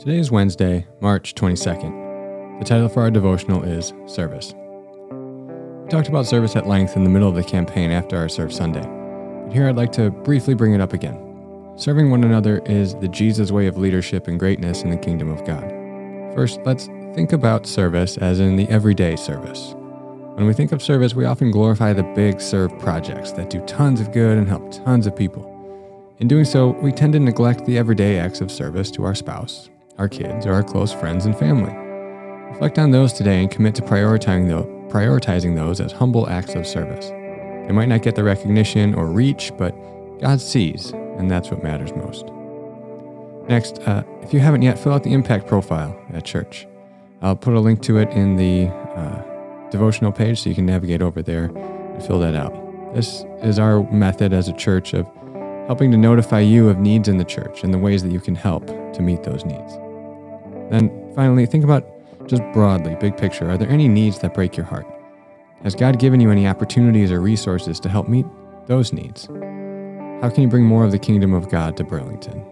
Today is Wednesday, March 22nd. The title for our devotional is Service. We talked about service at length in the middle of the campaign after our Serve Sunday, but here I'd like to briefly bring it up again. Serving one another is the Jesus way of leadership and greatness in the kingdom of God. First, let's think about service as in the everyday service. When we think of service, we often glorify the big serve projects that do tons of good and help tons of people. In doing so, we tend to neglect the everyday acts of service to our spouse, our kids, or our close friends and family. Reflect on those today and commit to prioritizing, prioritizing those as humble acts of service. They might not get the recognition or reach, but God sees, and that's what matters most. Next, uh, if you haven't yet, fill out the impact profile at church. I'll put a link to it in the uh, devotional page so you can navigate over there and fill that out. This is our method as a church of helping to notify you of needs in the church and the ways that you can help to meet those needs. Then finally, think about just broadly, big picture. Are there any needs that break your heart? Has God given you any opportunities or resources to help meet those needs? How can you bring more of the kingdom of God to Burlington?